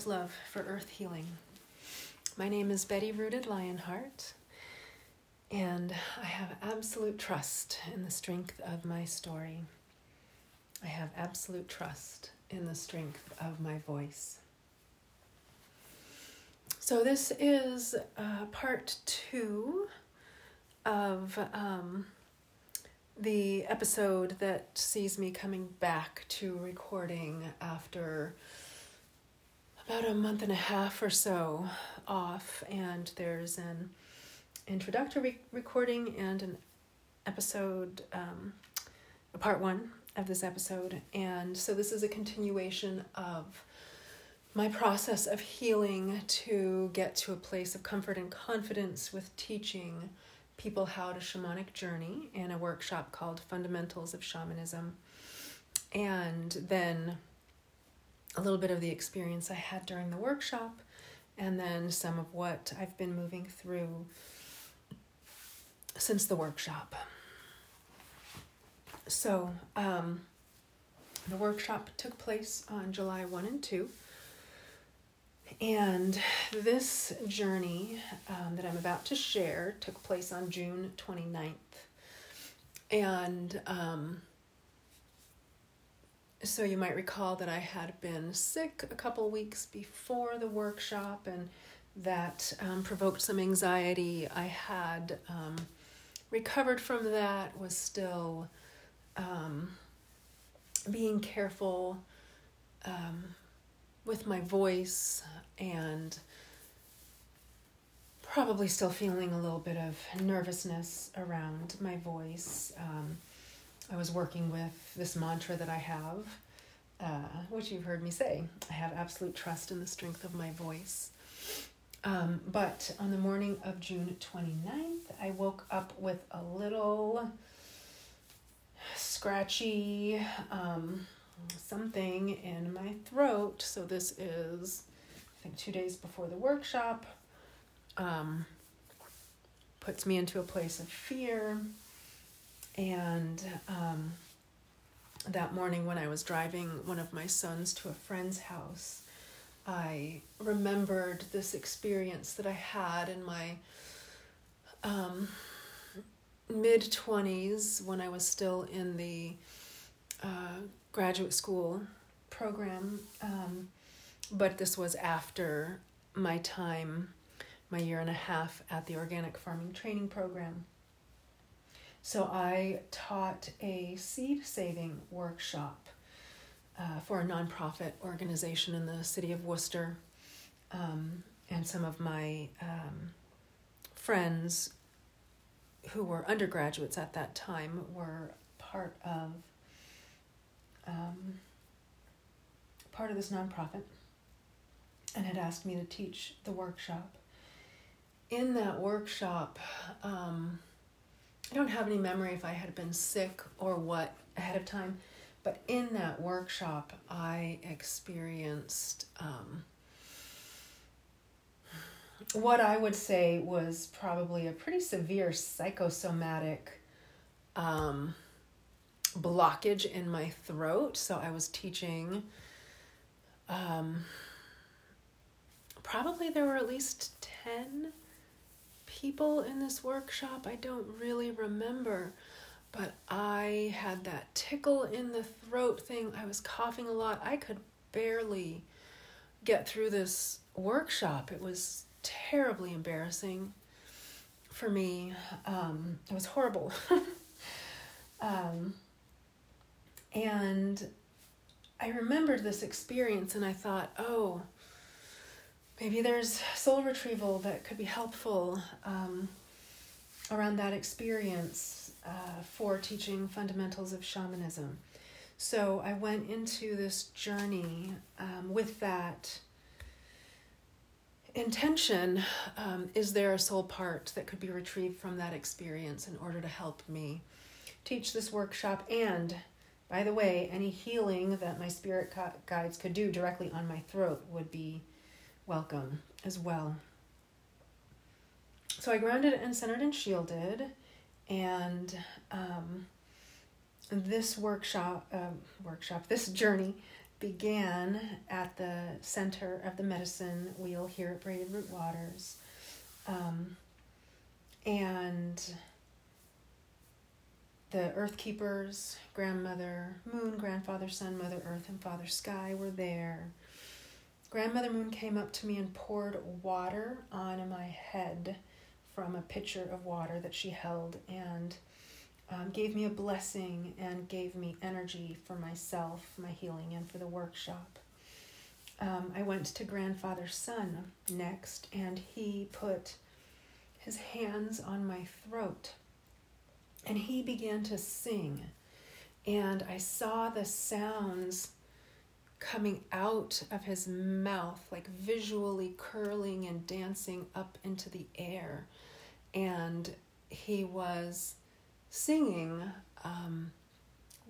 Self Love for Earth Healing. My name is Betty Rooted Lionheart, and I have absolute trust in the strength of my story. I have absolute trust in the strength of my voice. So, this is uh, part two of um, the episode that sees me coming back to recording after about a month and a half or so off, and there's an introductory recording and an episode, um, a part one of this episode. And so, this is a continuation of my process of healing to get to a place of comfort and confidence with teaching people how to shamanic journey in a workshop called Fundamentals of Shamanism. And then a little bit of the experience I had during the workshop, and then some of what I've been moving through since the workshop. So, um, the workshop took place on July 1 and 2 and this journey um, that I'm about to share took place on June 29th. And um, so you might recall that I had been sick a couple weeks before the workshop, and that um, provoked some anxiety. I had um, recovered from that, was still um, being careful um, with my voice and probably still feeling a little bit of nervousness around my voice. Um, I was working with this mantra that I have, uh, which you've heard me say. I have absolute trust in the strength of my voice. Um, but on the morning of June 29th, I woke up with a little scratchy um, something in my throat. So this is I think two days before the workshop, um, puts me into a place of fear. And um, that morning, when I was driving one of my sons to a friend's house, I remembered this experience that I had in my um, mid 20s when I was still in the uh, graduate school program. Um, but this was after my time, my year and a half at the organic farming training program. So I taught a seed saving workshop uh, for a nonprofit organization in the city of Worcester. Um, and some of my um, friends who were undergraduates at that time were part of um, part of this nonprofit and had asked me to teach the workshop. In that workshop, um, I don't have any memory if I had been sick or what ahead of time, but in that workshop, I experienced um, what I would say was probably a pretty severe psychosomatic um, blockage in my throat. So I was teaching. Um, probably there were at least 10 people in this workshop. I don't really remember, but I had that tickle in the throat thing. I was coughing a lot. I could barely get through this workshop. It was terribly embarrassing for me. Um, it was horrible. um, and I remembered this experience and I thought, oh, maybe there's soul retrieval that could be helpful um, around that experience uh, for teaching fundamentals of shamanism. So I went into this journey um, with that intention. Um, is there a soul part that could be retrieved from that experience in order to help me teach this workshop? And by the way, any healing that my spirit guides could do directly on my throat would be welcome as well. So I grounded and centered and shielded, and um, this workshop, uh, workshop, this journey began at the center of the medicine wheel here at Braided Root Waters. Um, and the Earth Keepers, Grandmother Moon, Grandfather Sun, Mother Earth, and Father Sky were there. Grandmother Moon came up to me and poured water on my head from a pitcher of water that she held and um, gave me a blessing and gave me energy for myself, my healing, and for the workshop. Um, I went to Grandfather Sun next, and he put his hands on my throat and he began to sing. And I saw the sounds coming out of his mouth, like visually curling and dancing up into the air. And he was singing um,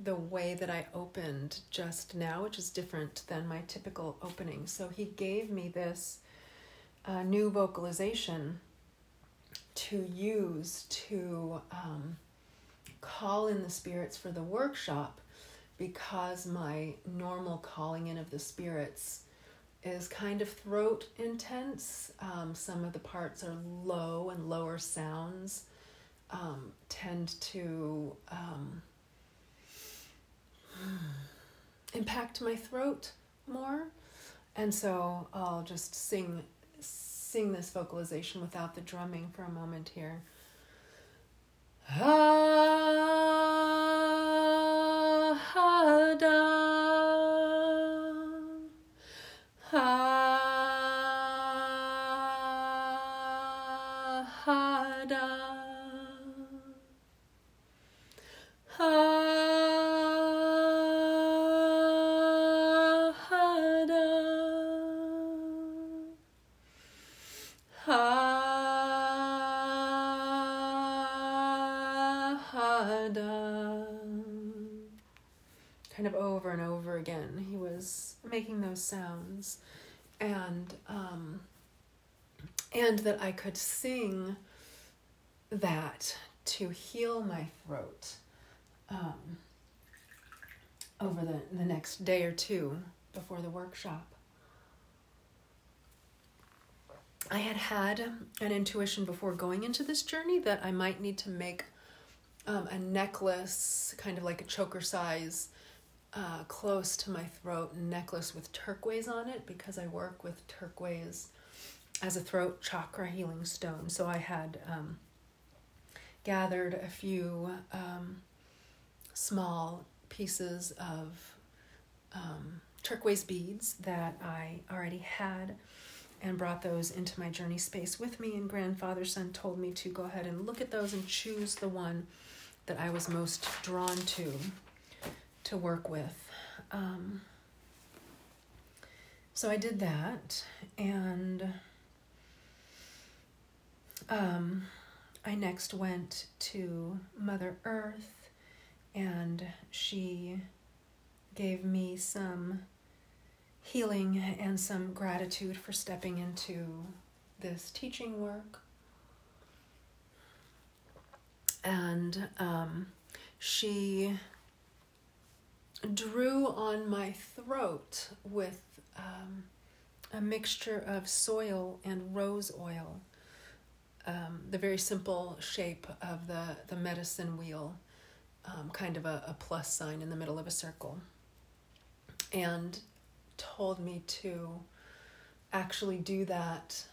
the way that I opened just now, which is different than my typical opening. So he gave me this uh, new vocalization to use to um, call in the spirits for the workshop because my normal calling in of the spirits is kind of throat intense. Um, some of the parts are low and lower sounds um, tend to um, impact my throat more. And so I'll just sing sing this vocalization without the drumming for a moment here. Ha ha He was making those sounds and um, and that I could sing that to heal my throat um, over the, the next day or two before the workshop. I had had an intuition before going into this journey that I might need to make um, a necklace, kind of like a choker size uh, close to my throat necklace with turquoise on it because I work with turquoise as a throat chakra healing stone. So I had um, gathered a few um, small pieces of um, turquoise beads that I already had and brought those into my journey space with me. And Grandfather Sun told me to go ahead and look at those and choose the one that I was most drawn to to work with. Um, so I did that, and um, I next went to Mother Earth, and she gave me some healing and some gratitude for stepping into this teaching work. And um, she drew on my throat with um, a mixture of soil and rose oil, um, the very simple shape of the, the medicine wheel, um, kind of a, a plus sign in the middle of a circle, and told me to actually do that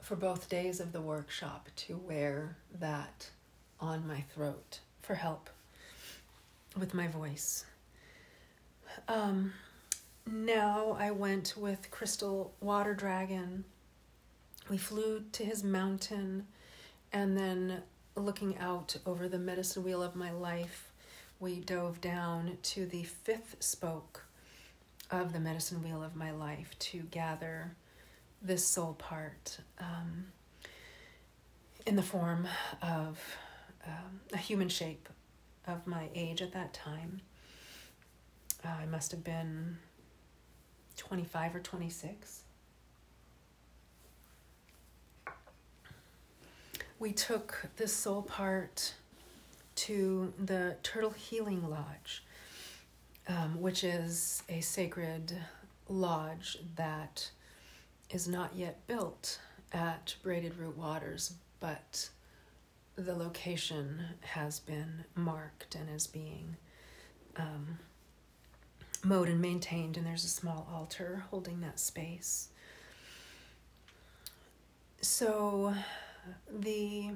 for both days of the workshop to wear that on my throat for help with my voice. Um, now I went with Crystal Water Dragon. We flew to his mountain and then looking out over the medicine wheel of my life, we dove down to the fifth spoke of the medicine wheel of my life to gather this soul part um, in the form of um, a human shape of my age at that time. Uh, I must have been 25 or 26. We took this soul part to the Turtle Healing Lodge, um, which is a sacred lodge that is not yet built at Braided Root Waters, but the location has been marked and is being um, mowed and maintained, and there's a small altar holding that space. So the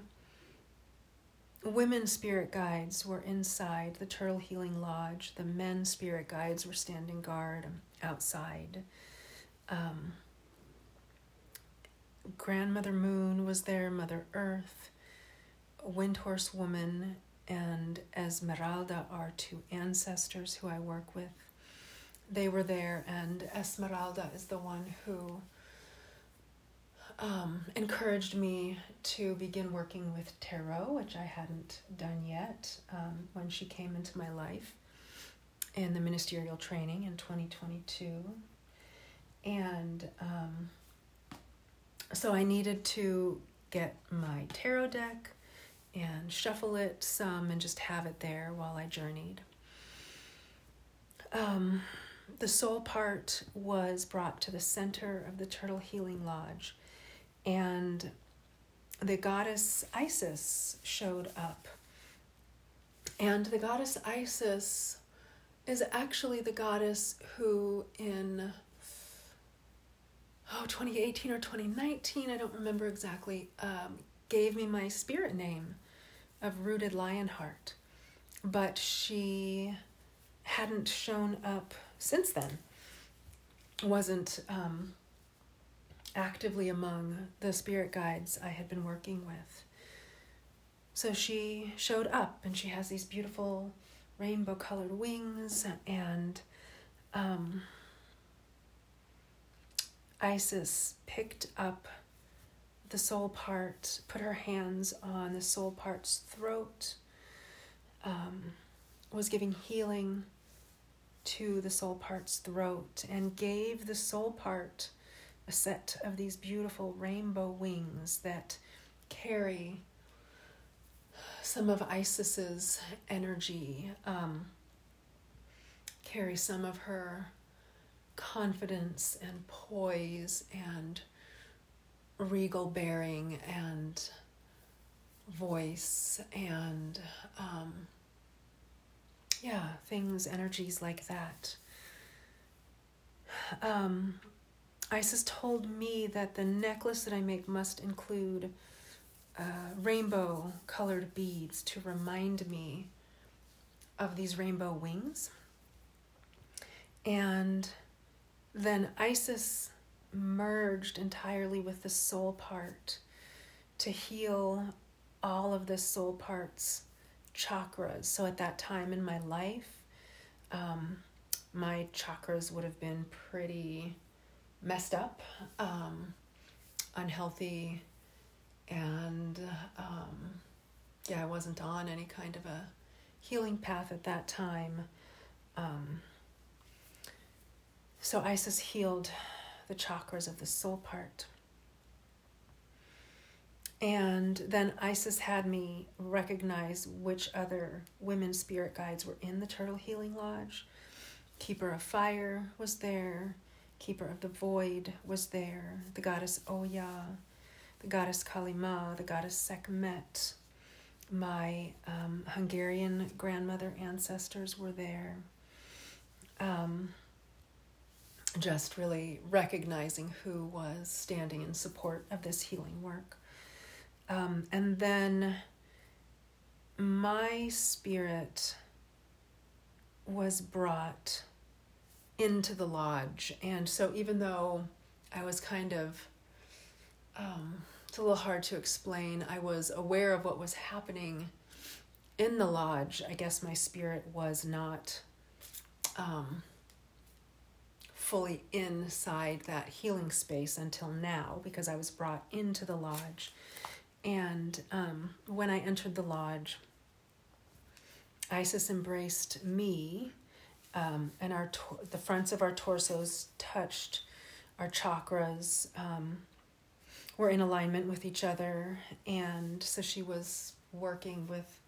women spirit guides were inside the Turtle Healing Lodge. The men spirit guides were standing guard outside. Um, Grandmother Moon was there, Mother Earth, Windhorse Woman, and Esmeralda are two ancestors who I work with. They were there, and Esmeralda is the one who um, encouraged me to begin working with tarot, which I hadn't done yet um, when she came into my life in the ministerial training in 2022. And um, so I needed to get my tarot deck and shuffle it some and just have it there while I journeyed. Um, the soul part was brought to the center of the Turtle Healing Lodge and the goddess Isis showed up. And the goddess Isis is actually the goddess who, in oh, 2018 or 2019, I don't remember exactly, um, gave me my spirit name of Rooted Lionheart. But she hadn't shown up since then. Wasn't um, actively among the spirit guides I had been working with. So she showed up and she has these beautiful rainbow colored wings and um, Isis picked up the soul part, put her hands on the soul part's throat, um, was giving healing to the soul part's throat, and gave the soul part a set of these beautiful rainbow wings that carry some of Isis's energy, um, carry some of her confidence and poise and regal bearing and voice and um, yeah, things, energies like that. Um, Isis told me that the necklace that I make must include uh, rainbow colored beads to remind me of these rainbow wings. And then Isis merged entirely with the soul part to heal all of the soul parts chakras. So at that time in my life, um, my chakras would have been pretty messed up, um, unhealthy, and um, yeah, I wasn't on any kind of a healing path at that time. Um, so Isis healed the chakras of the soul part. And then Isis had me recognize which other women spirit guides were in the Turtle Healing Lodge. Keeper of Fire was there, Keeper of the Void was there, the goddess Oya, the goddess Kalima, the goddess Sekhmet. My um, Hungarian grandmother ancestors were there. Um, just really recognizing who was standing in support of this healing work. Um, and then my spirit was brought into the lodge. And so, even though I was kind of, um, it's a little hard to explain, I was aware of what was happening in the lodge. I guess my spirit was not um, fully inside that healing space until now because I was brought into the lodge. And um, when I entered the lodge, Isis embraced me um, and our tor- the fronts of our torsos touched our chakras um, were in alignment with each other and so she was working with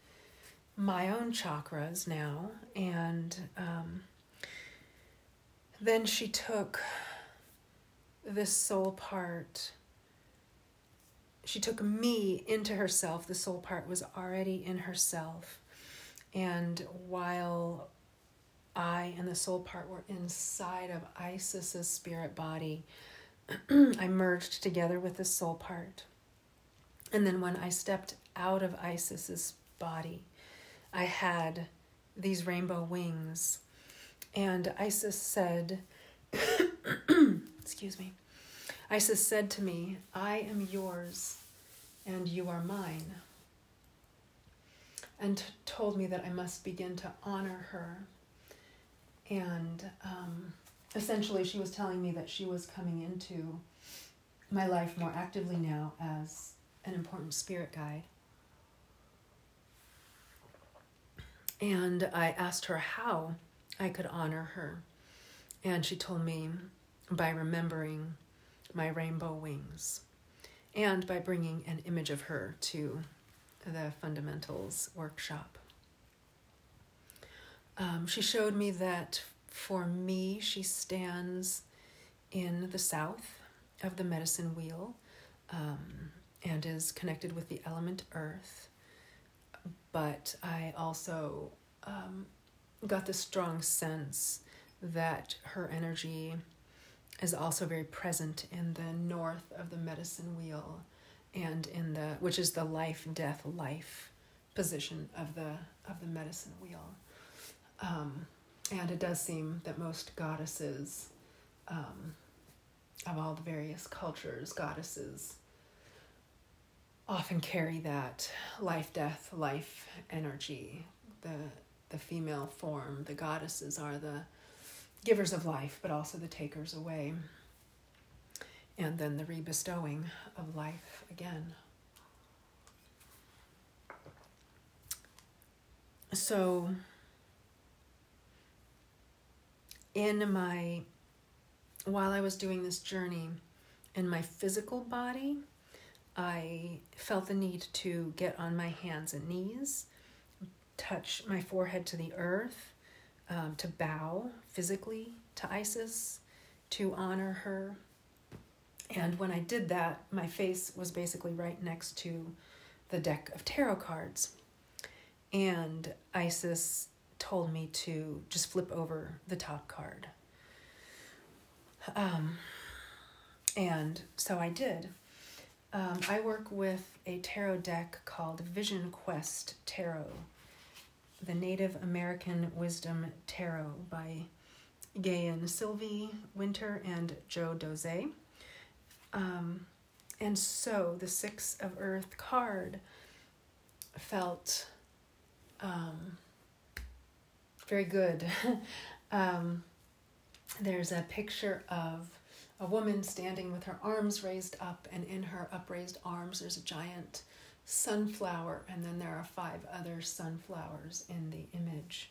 my own chakras now. And um, then she took this soul part. She took me into herself. The soul part was already in herself. And while I and the soul part were inside of Isis's spirit body, I merged together with the soul part. And then when I stepped out of Isis's body, I had these rainbow wings. And Isis said, excuse me, Isis said to me, I am yours and you are mine. And t- told me that I must begin to honor her. And um, essentially, she was telling me that she was coming into my life more actively now as an important spirit guide. And I asked her how I could honor her. And she told me by remembering my rainbow wings and by bringing an image of her to the fundamentals workshop. Um, she showed me that for me, she stands in the south of the medicine wheel um, and is connected with the element earth but I also um, got the strong sense that her energy is also very present in the north of the medicine wheel and in the which is the life death life position of the of the medicine wheel. Um, and it does seem that most goddesses um, of all the various cultures goddesses often carry that life death life energy. The the female form the goddesses are the givers of life but also the takers away. And then the rebestowing of life again. So in my while i was doing this journey in my physical body I felt the need to get on my hands and knees, touch my forehead to the earth, um, to bow physically to Isis, to honor her. And when I did that, my face was basically right next to the deck of tarot cards. And Isis told me to just flip over the top card. Um, and so I did. Um, I work with a tarot deck called Vision Quest Tarot, the Native American Wisdom Tarot by Gayan Sylvie Winter and Jo Dosé. Um, and so the Six of Earth card felt um, very good. um, there's a picture of a woman standing with her arms raised up, and in her upraised arms, there's a giant sunflower, and then there are five other sunflowers in the image.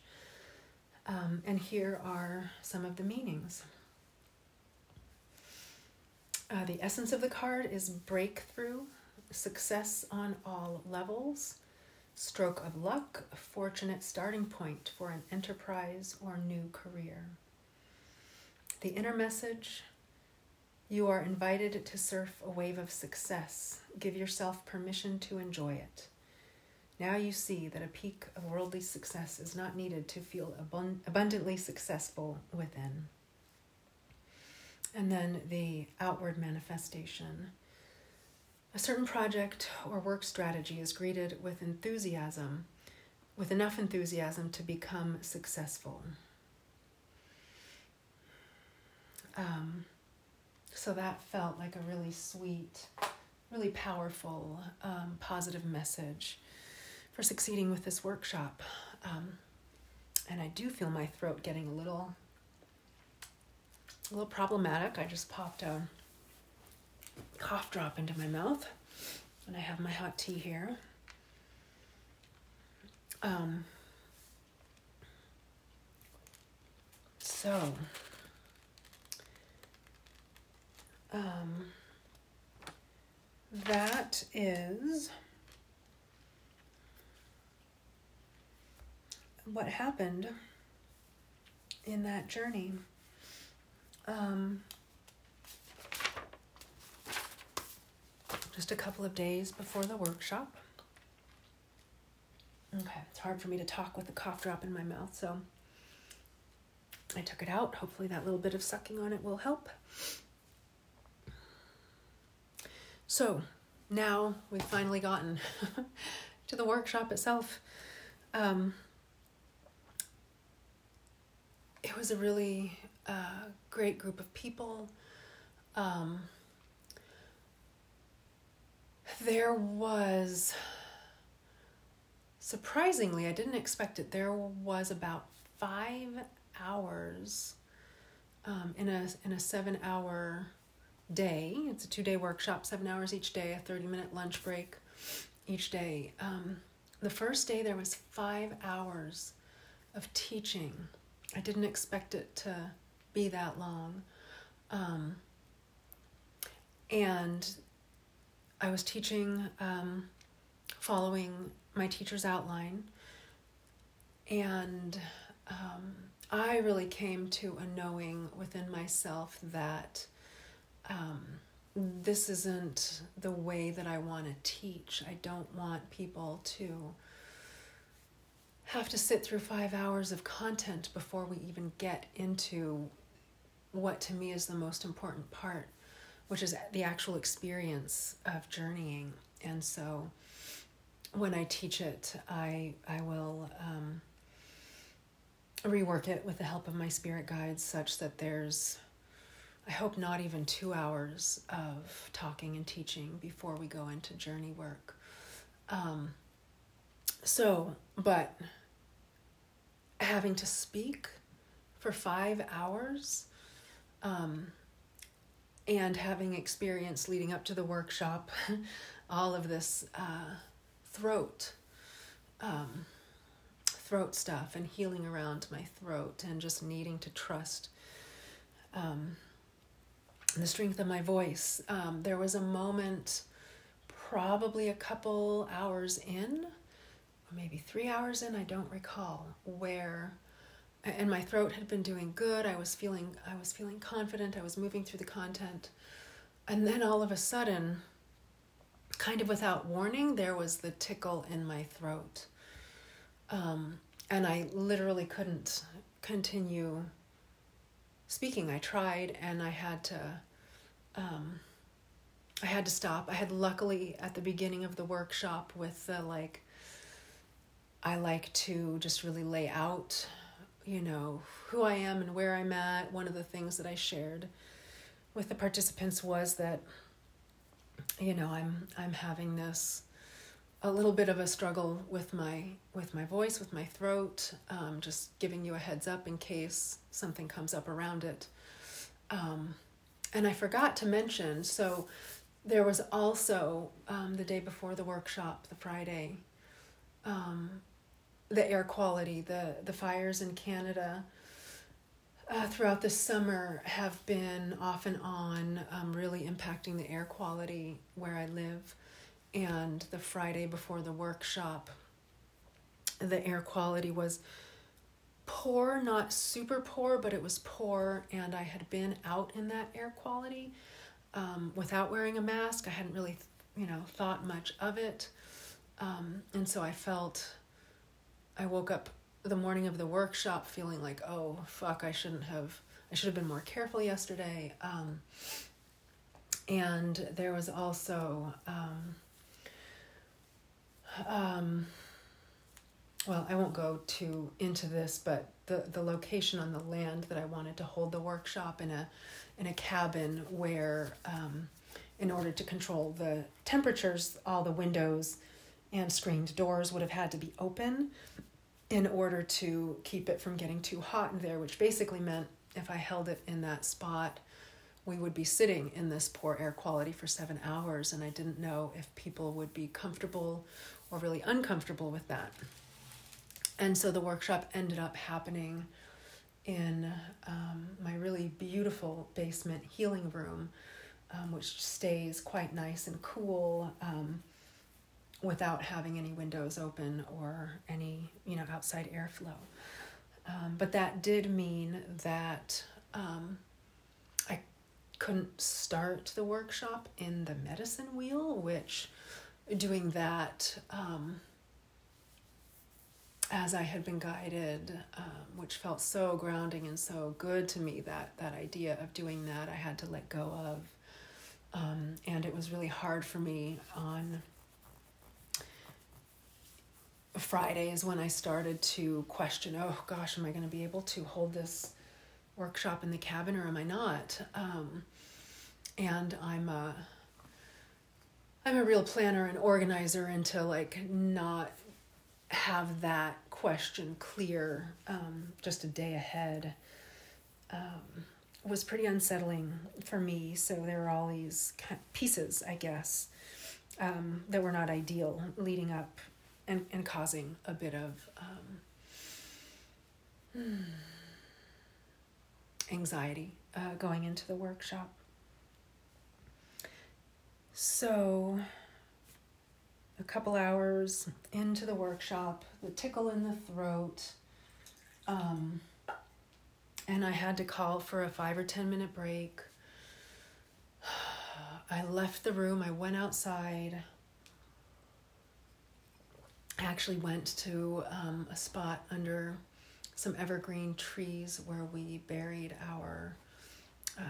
Um, and here are some of the meanings. Uh, the essence of the card is breakthrough, success on all levels, stroke of luck, a fortunate starting point for an enterprise or new career. The inner message you are invited to surf a wave of success. Give yourself permission to enjoy it. Now you see that a peak of worldly success is not needed to feel abund- abundantly successful within. And then the outward manifestation. A certain project or work strategy is greeted with enthusiasm, with enough enthusiasm to become successful. Um, so that felt like a really sweet, really powerful, um, positive message for succeeding with this workshop. Um, and I do feel my throat getting a little, a little problematic. I just popped a cough drop into my mouth, and I have my hot tea here. Um, so um, that is what happened in that journey. Um, just a couple of days before the workshop. Okay, it's hard for me to talk with a cough drop in my mouth, so I took it out. Hopefully, that little bit of sucking on it will help. So, now we've finally gotten to the workshop itself. Um, it was a really uh, great group of people. Um, there was surprisingly, I didn't expect it. There was about five hours um, in a in a seven hour day. It's a two day workshop, seven hours each day, a thirty minute lunch break each day. Um, the first day there was five hours of teaching. I didn't expect it to be that long. Um, and I was teaching, um, following my teacher's outline, and um, I really came to a knowing within myself that um, this isn't the way that I want to teach. I don't want people to have to sit through five hours of content before we even get into what to me is the most important part, which is the actual experience of journeying. And so when I teach it, I, I will um, rework it with the help of my spirit guides such that there's I hope not even two hours of talking and teaching before we go into journey work. Um, so, but having to speak for five hours um, and having experience leading up to the workshop, all of this uh, throat. Um, throat stuff and healing around my throat and just needing to trust um, the strength of my voice. Um, there was a moment, probably a couple hours in, maybe three hours in, I don't recall, where and my throat had been doing good. I was feeling I was feeling confident. I was moving through the content. And then all of a sudden, kind of without warning, there was the tickle in my throat. Um, and I literally couldn't continue speaking. I tried and I had to um, I had to stop. I had luckily at the beginning of the workshop with the like I like to just really lay out, you know, who I am and where I'm at. One of the things that I shared with the participants was that you know, I'm I'm having this a little bit of a struggle with my with my voice, with my throat, um, just giving you a heads up in case something comes up around it. Um, and I forgot to mention, so there was also um, the day before the workshop, the Friday, um, the air quality, the, the fires in Canada uh, throughout the summer have been off and on um, really impacting the air quality where I live. And the Friday before the workshop, the air quality was poor, not super poor, but it was poor, and I had been out in that air quality um, without wearing a mask. I hadn't really, you know, thought much of it, um, and so I felt. I woke up the morning of the workshop feeling like, oh fuck, I shouldn't have. I should have been more careful yesterday. Um, and there was also. Um, um, well, I won't go too into this, but the, the location on the land that I wanted to hold the workshop in a in a cabin where um, in order to control the temperatures, all the windows and screened doors would have had to be open in order to keep it from getting too hot in there, which basically meant if I held it in that spot, we would be sitting in this poor air quality for seven hours, and I didn't know if people would be comfortable really uncomfortable with that. And so the workshop ended up happening in um, my really beautiful basement healing room, um, which stays quite nice and cool um, without having any windows open or any you know outside airflow. Um, but that did mean that um, I couldn't start the workshop in the medicine wheel, which doing that um, as I had been guided, um, which felt so grounding and so good to me that that idea of doing that I had to let go of, um, and it was really hard for me on Friday is when I started to question. Oh gosh, am I going to be able to hold this workshop in the cabin or am I not? Um, and I'm a I'm a real planner and organizer, and to like not have that question clear um, just a day ahead um, was pretty unsettling for me. So there were all these pieces, I guess, um, that were not ideal leading up and, and causing a bit of um, anxiety uh, going into the workshop. So a couple hours into the workshop, the tickle in the throat, um, and I had to call for a five or ten minute break. I left the room, I went outside. I actually went to um, a spot under some evergreen trees where we buried our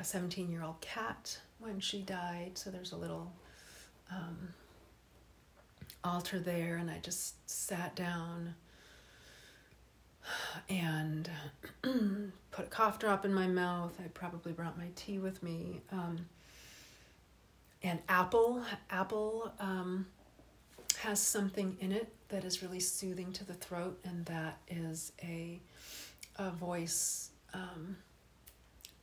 17 uh, year old cat when she died. So there's a little um, altar there, and I just sat down and put a cough drop in my mouth. I probably brought my tea with me. Um, and apple, apple um, has something in it that is really soothing to the throat, and that is a, a voice um,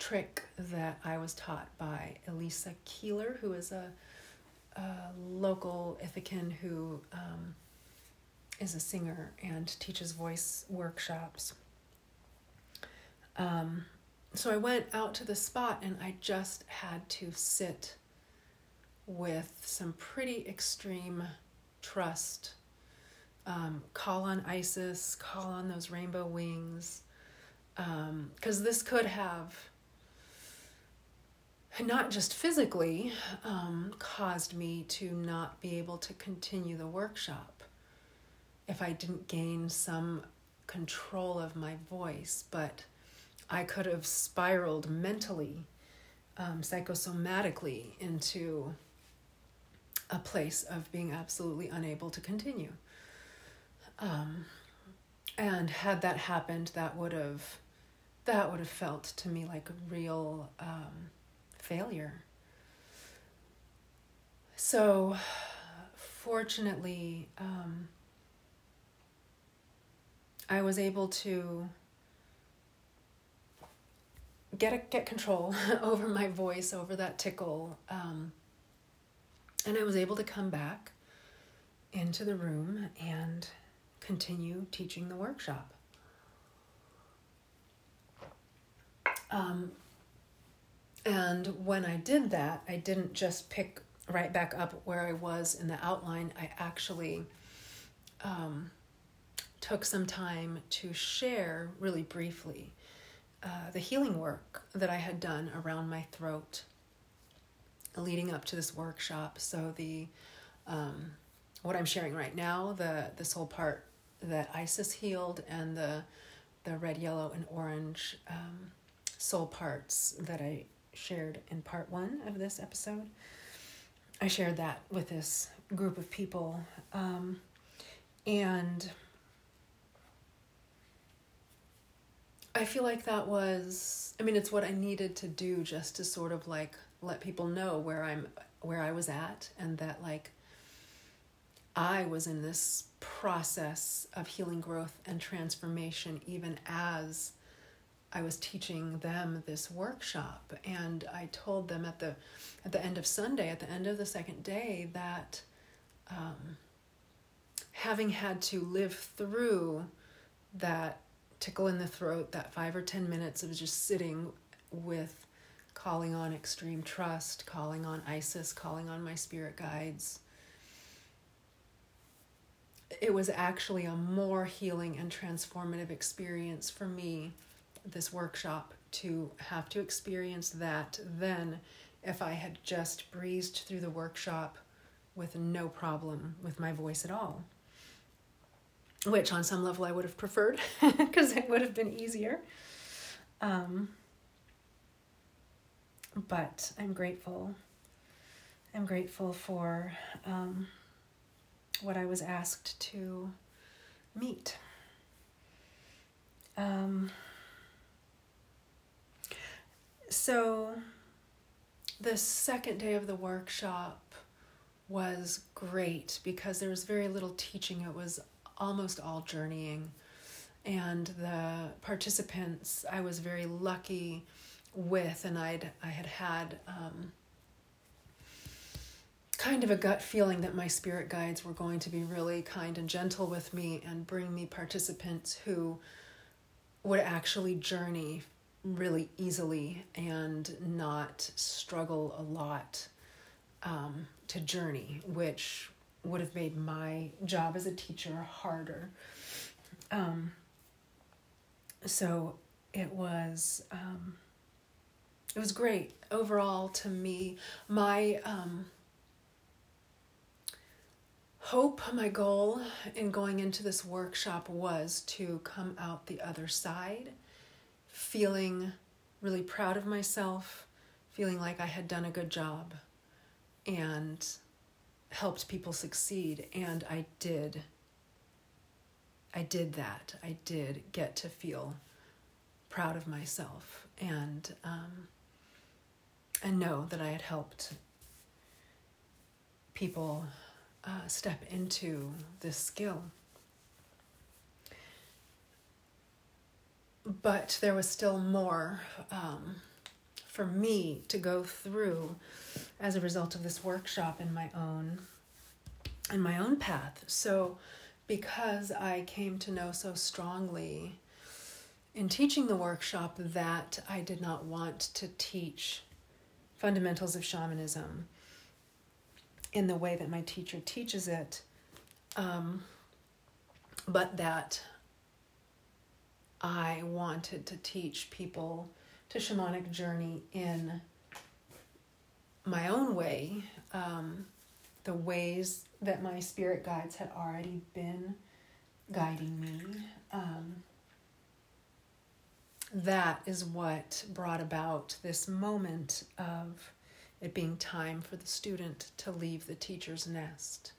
trick that I was taught by Elisa Keeler, who is a a local Ithacan who um, is a singer and teaches voice workshops. Um, so I went out to the spot and I just had to sit with some pretty extreme trust. Um, call on Isis, call on those rainbow wings, because um, this could have not just physically um, caused me to not be able to continue the workshop if I didn't gain some control of my voice, but I could have spiraled mentally, um, psychosomatically into a place of being absolutely unable to continue. Um, and had that happened, that would have that would have felt to me like a real um, failure. So, fortunately, um, I was able to get a, get control over my voice, over that tickle, um, and I was able to come back into the room and continue teaching the workshop. Um, and when I did that, I didn't just pick right back up where I was in the outline. I actually um, took some time to share really briefly uh, the healing work that I had done around my throat leading up to this workshop. So the um, what I'm sharing right now, the this whole part that Isis healed, and the the red, yellow, and orange um, soul parts that I shared in part one of this episode. I shared that with this group of people. Um, and I feel like that was, I mean, it's what I needed to do just to sort of like let people know where I'm, where I was at, and that like I was in this process of healing, growth, and transformation, even as I was teaching them this workshop, and I told them at the at the end of Sunday, at the end of the second day, that um, having had to live through that tickle in the throat, that five or ten minutes of just sitting with calling on extreme trust, calling on Isis, calling on my spirit guides, it was actually a more healing and transformative experience for me, this workshop, to have to experience that than if I had just breezed through the workshop with no problem with my voice at all. Which, on some level, I would have preferred because it would have been easier. Um, but I'm grateful. I'm grateful for um, what I was asked to meet. Um, so, the second day of the workshop was great because there was very little teaching, it was almost all journeying. And the participants, I was very lucky with, and I'd I had had um, kind of a gut feeling that my spirit guides were going to be really kind and gentle with me and bring me participants who would actually journey really easily and not struggle a lot um, to journey, which would have made my job as a teacher harder. Um, so it was um, it was great overall to me. My um, hope, my goal in going into this workshop was to come out the other side feeling really proud of myself, feeling like I had done a good job and helped people succeed. And I did. I did that. I did get to feel proud of myself and um, and know that I had helped people uh, step into this skill. But there was still more um, for me to go through as a result of this workshop in my own in my own path. So because I came to know so strongly in teaching the workshop that I did not want to teach fundamentals of shamanism in the way that my teacher teaches it, um, but that I wanted to teach people to shamanic journey in my own way, um, the ways that my spirit guides had already been guiding me. Um, that is what brought about this moment of it being time for the student to leave the teacher's nest.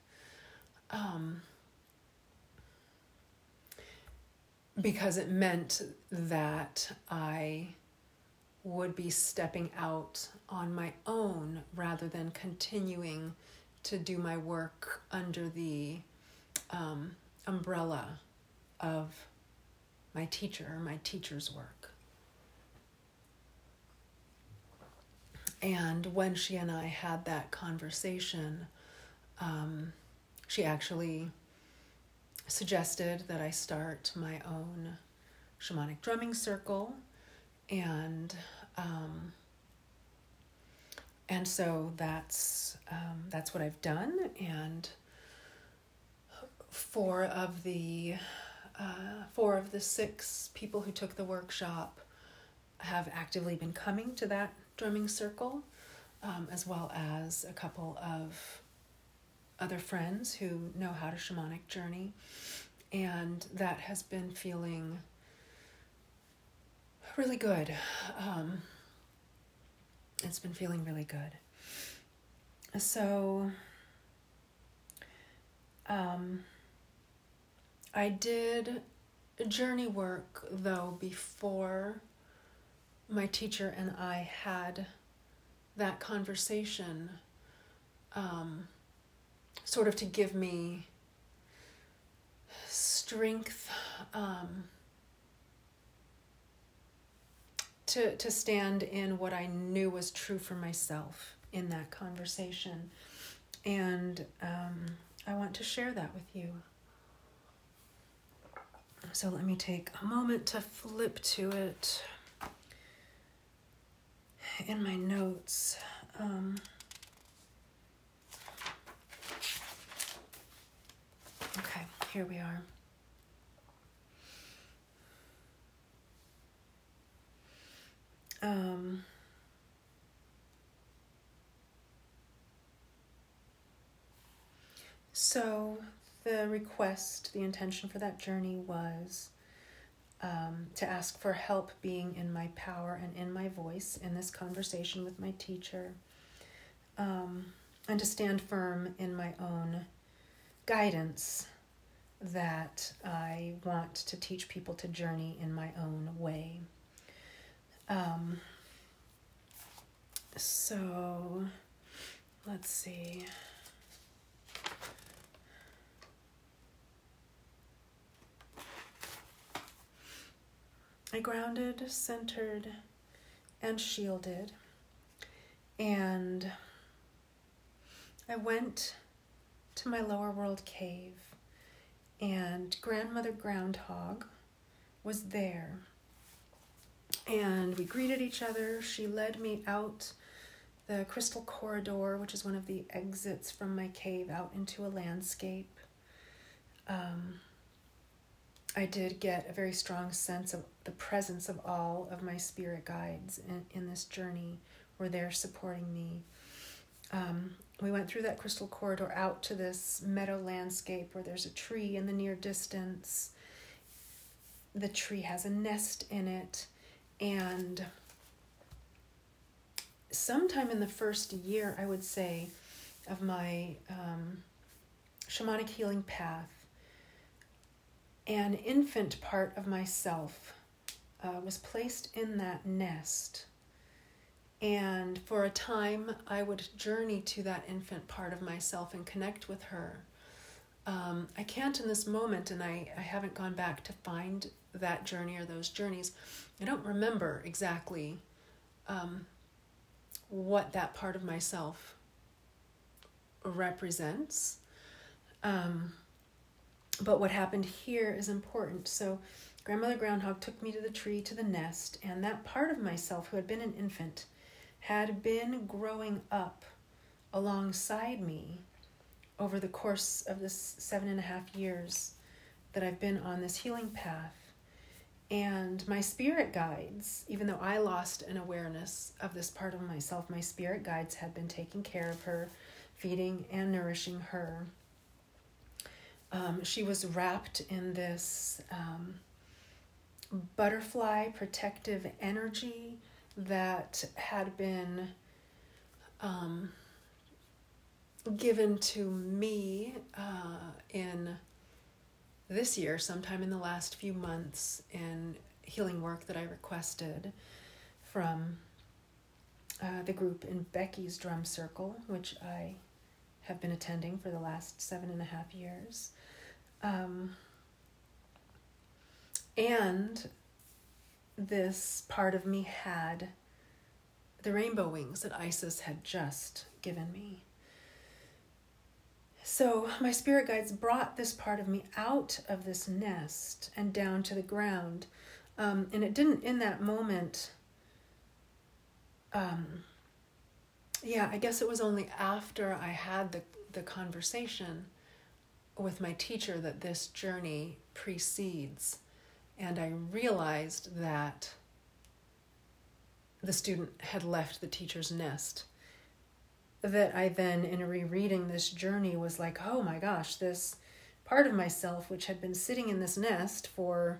Um, because it meant that I would be stepping out on my own rather than continuing to do my work under the um, umbrella of my teacher, my teacher's work. And when she and I had that conversation, um, she actually suggested that I start my own shamanic drumming circle, and um, and so that's um, that's what I've done, and four of the uh, four of the six people who took the workshop have actively been coming to that drumming circle, um, as well as a couple of other friends who know how to shamanic journey. And that has been feeling really good. Um, it's been feeling really good. So, um, I did journey work though before my teacher and I had that conversation, um, sort of to give me strength um, to to stand in what I knew was true for myself in that conversation, and um, I want to share that with you. So let me take a moment to flip to it in my notes. Um, okay, here we are. Um, so the request, the intention for that journey was um, to ask for help being in my power and in my voice in this conversation with my teacher, um, and to stand firm in my own guidance that I want to teach people to journey in my own way. Um, so, let's see. I grounded, centered, and shielded. And I went to my lower world cave, and grandmother groundhog was there. And we greeted each other. She led me out the crystal corridor, which is one of the exits from my cave out into a landscape. Um, I did get a very strong sense of the presence of all of my spirit guides in, in this journey were there supporting me. Um, we went through that crystal corridor out to this meadow landscape where there's a tree in the near distance. The tree has a nest in it, and sometime in the first year, I would say, of my um, shamanic healing path, an infant part of myself uh, was placed in that nest. And for a time, I would journey to that infant part of myself and connect with her. Um, I can't in this moment, and I, I haven't gone back to find that journey or those journeys. I don't remember exactly um, what that part of myself represents. Um, but what happened here is important. So, Grandmother Groundhog took me to the tree, to the nest, and that part of myself who had been an infant had been growing up alongside me over the course of this seven and a half years that I've been on this healing path. And my spirit guides, even though I lost an awareness of this part of myself, my spirit guides had been taking care of her, feeding and nourishing her um, she was wrapped in this um, butterfly protective energy that had been um, given to me uh, in this year, sometime in the last few months, in healing work that I requested from uh, the group in Becky's Drum Circle, which I have been attending for the last seven and a half years. Um, and this part of me had the rainbow wings that Isis had just given me. So, my spirit guides brought this part of me out of this nest and down to the ground. Um, and it didn't, in that moment, um, yeah, I guess it was only after I had the, the conversation with my teacher that this journey precedes. And I realized that the student had left the teacher's nest. That I then, in rereading this journey, was like, oh my gosh, this part of myself, which had been sitting in this nest for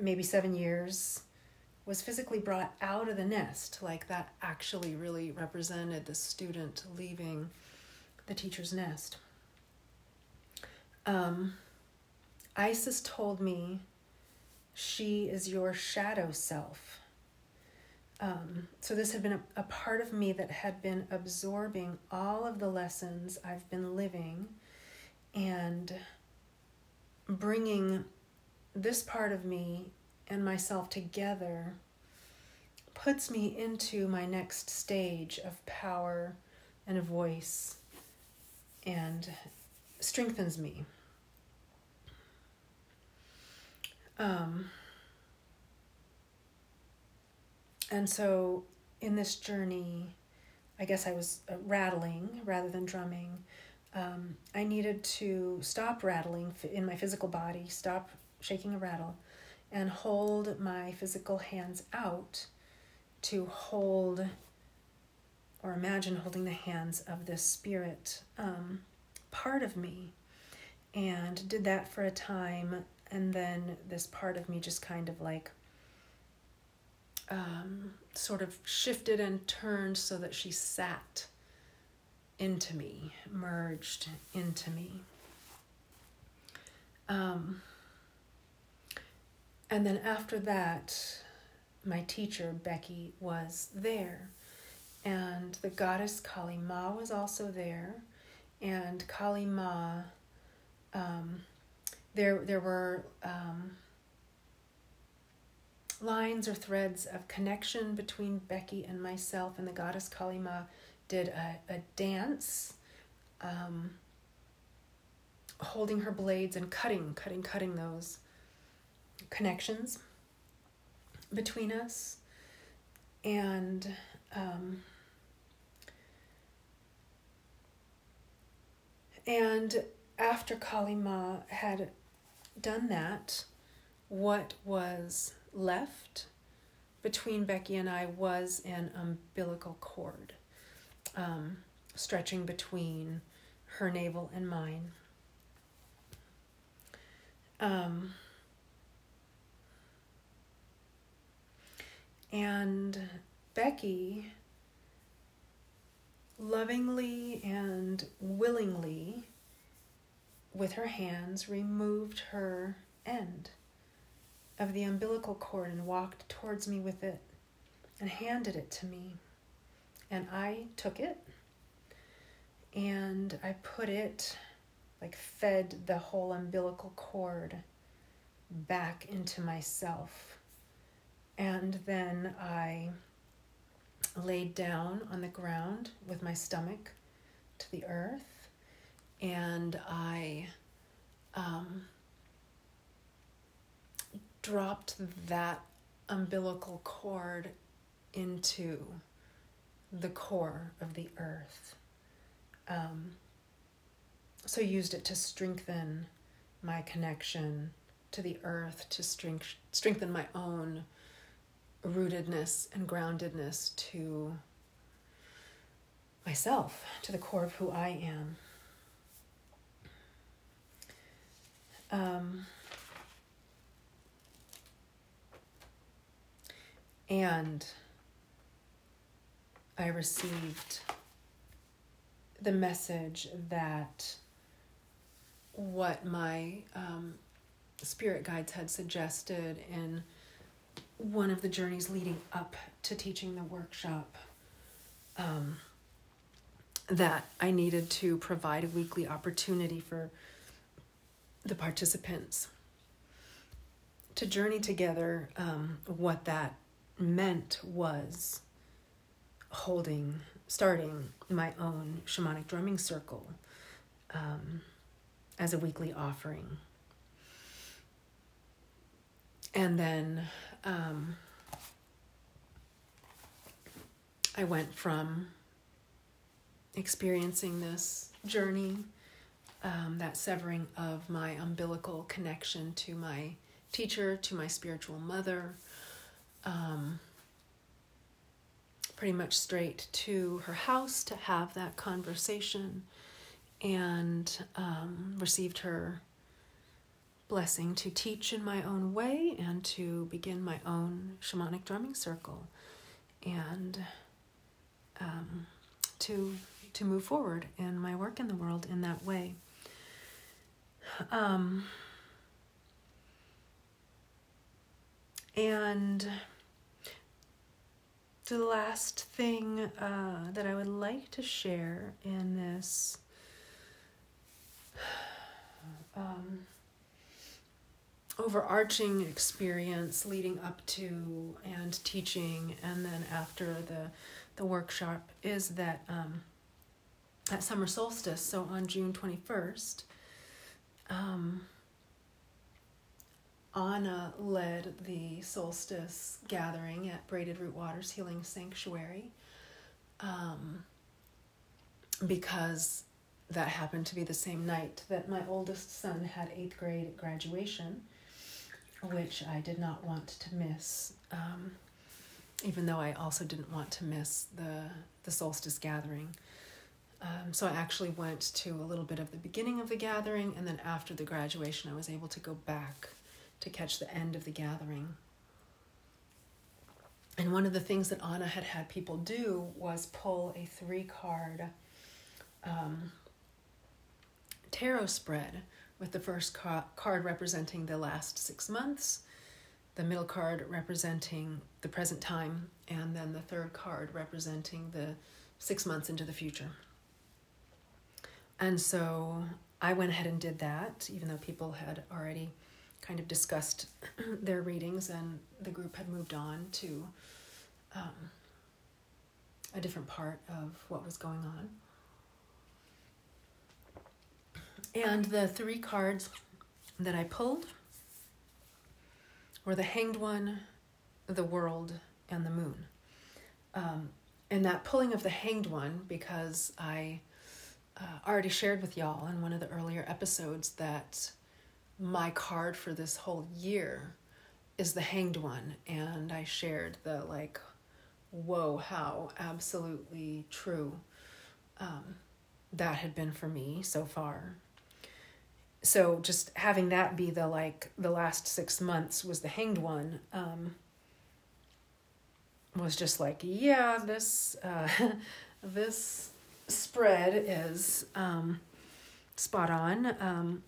maybe seven years, was physically brought out of the nest. Like that actually really represented the student leaving the teacher's nest. Um, Isis told me she is your shadow self. Um, so, this had been a, a part of me that had been absorbing all of the lessons I've been living and bringing this part of me and myself together puts me into my next stage of power and a voice and strengthens me. Um, and so in this journey, I guess I was uh, rattling rather than drumming. um, I needed to stop rattling in my physical body, stop shaking a rattle, and hold my physical hands out to hold or imagine holding the hands of this spirit um, part of me. And did that for a time, and then this part of me just kind of like um, sort of shifted and turned so that she sat into me, merged into me. Um, and then after that, my teacher, Becky, was there. And the goddess Kali Ma was also there. And Kali Ma, um, there, there were um, lines or threads of connection between Becky and myself, and the goddess Kali Ma did a, a dance, um, holding her blades and cutting, cutting, cutting those connections between us. And um, and after Kali Ma had done that, what was left between Becky and I was an umbilical cord um, stretching between her navel and mine. Um, and Becky lovingly and willingly, with her hands, removed her end of the umbilical cord and walked towards me with it and handed it to me. And I took it and I put it, like, fed the whole umbilical cord back into myself. And then I laid down on the ground with my stomach to the earth and I um, dropped that umbilical cord into the core of the earth. Um, so used it to strengthen my connection to the earth, to strength, strengthen my own rootedness and groundedness to myself, to the core of who I am. Um, and I received the message that what my um, spirit guides had suggested in one of the journeys leading up to teaching the workshop um, that I needed to provide a weekly opportunity for the participants to journey together. Um, what that meant was holding, starting my own shamanic drumming circle um, as a weekly offering. And then um, I went from experiencing this journey, um, that severing of my umbilical connection to my teacher, to my spiritual mother, um, pretty much straight to her house to have that conversation and um, received her blessing to teach in my own way and to begin my own shamanic drumming circle and um, to to move forward in my work in the world in that way. Um, and the last thing uh, that I would like to share in this um, overarching experience leading up to and teaching and then after the the workshop is that um, at summer solstice so on june 21st um, anna led the solstice gathering at braided root waters healing sanctuary um, because that happened to be the same night that my oldest son had eighth grade graduation, which I did not want to miss. Um, even though I also didn't want to miss the the solstice gathering. Um, so I actually went to a little bit of the beginning of the gathering, and then after the graduation, I was able to go back to catch the end of the gathering. And one of the things that Anna had had people do was pull a three card um, tarot spread with the first ca- card representing the last six months, the middle card representing the present time, and then the third card representing the six months into the future. And so I went ahead and did that, even though people had already kind of discussed their readings and the group had moved on to um, a different part of what was going on. And the three cards that I pulled were the Hanged One, the World, and the Moon. Um, and that pulling of the Hanged One, because I uh, already shared with y'all in one of the earlier episodes that my card for this whole year is the Hanged One. And I shared the like, whoa, how absolutely true um, that had been for me so far so just having that be the like the last six months was the hanged one um, was just like yeah this uh, this spread is um, spot on um,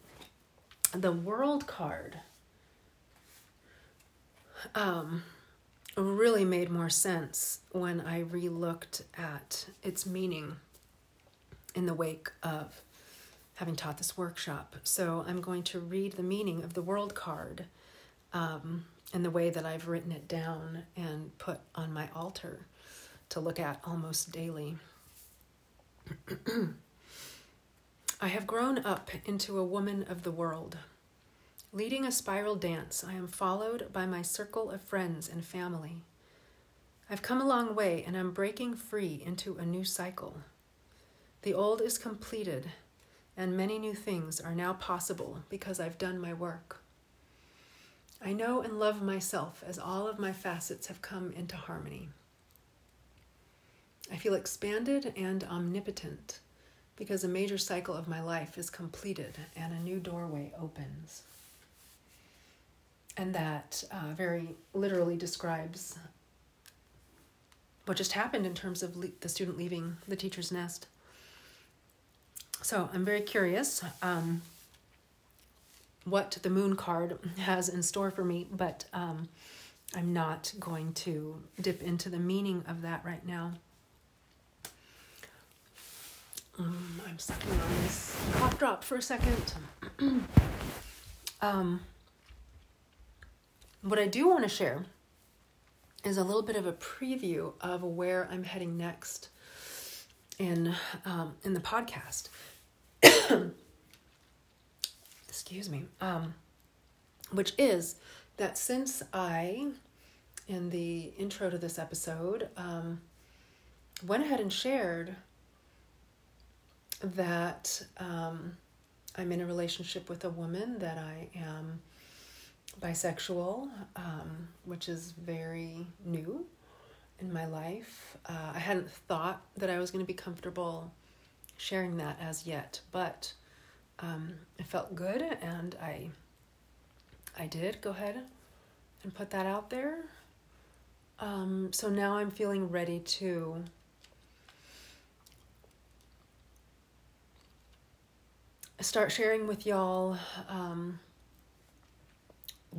the world card um, really made more sense when i relooked at its meaning in the wake of having taught this workshop. So I'm going to read the meaning of the world card um, in the way that I've written it down and put on my altar to look at almost daily. I have grown up into a woman of the world. Leading a spiral dance, I am followed by my circle of friends and family. I've come a long way and I'm breaking free into a new cycle. The old is completed and many new things are now possible because I've done my work. I know and love myself as all of my facets have come into harmony. I feel expanded and omnipotent because a major cycle of my life is completed and a new doorway opens. And that uh, very literally describes what just happened in terms of le- the student leaving the teacher's nest. So I'm very curious um, what the moon card has in store for me, but um, I'm not going to dip into the meaning of that right now. Um, I'm sucking on this cough drop for a second. um, what I do want to share is a little bit of a preview of where I'm heading next in um, in the podcast. excuse me, um, which is that since I, in the intro to this episode, um, went ahead and shared that um, I'm in a relationship with a woman, that I am bisexual, um, which is very new in my life. Uh, I hadn't thought that I was going to be comfortable sharing that as yet, but um, it felt good, and I I did go ahead and put that out there. Um, so now I'm feeling ready to start sharing with y'all um,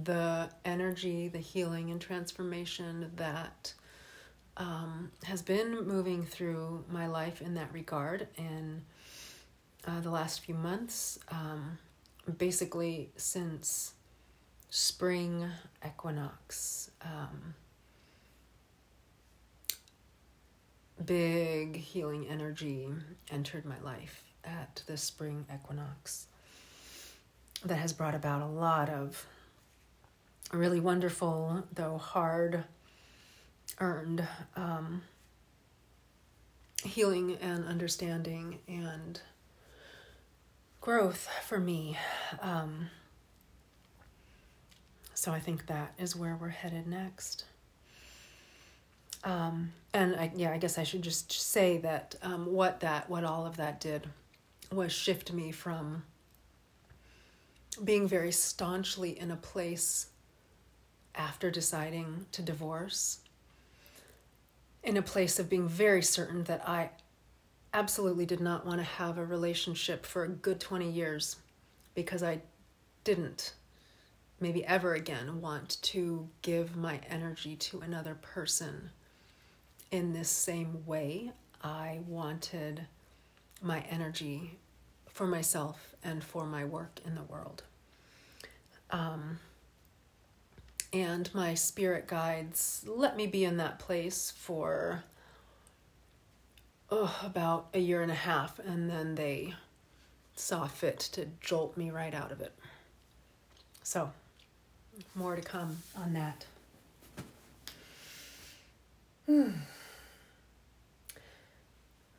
the energy, the healing, and transformation that um, has been moving through my life in that regard in uh, the last few months, um, basically since spring equinox. Um, big healing energy entered my life at the spring equinox that has brought about a lot of really wonderful, though hard earned um, healing and understanding and growth for me. Um, so I think that is where we're headed next. Um, and I, yeah, I guess I should just say that um, what that, what all of that did, was shift me from being very staunchly in a place after deciding to divorce, in a place of being very certain that I absolutely did not want to have a relationship for a good 20 years because I didn't maybe ever again want to give my energy to another person in this same way. I wanted my energy for myself and for my work in the world. Um, and my spirit guides let me be in that place for oh, about a year and a half, and then they saw fit to jolt me right out of it. So, more to come on that.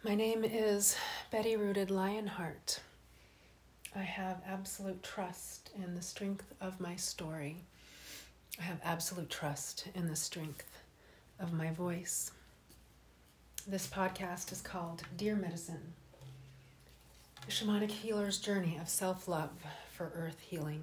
My name is Betty Rooted Lionheart. I have absolute trust in the strength of my story. I have absolute trust in the strength of my voice. This podcast is called Dear Medicine The Shamanic Healer's Journey of Self Love for Earth Healing.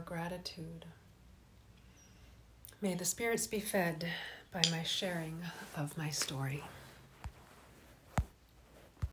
Gratitude. May the spirits be fed by my sharing of my story.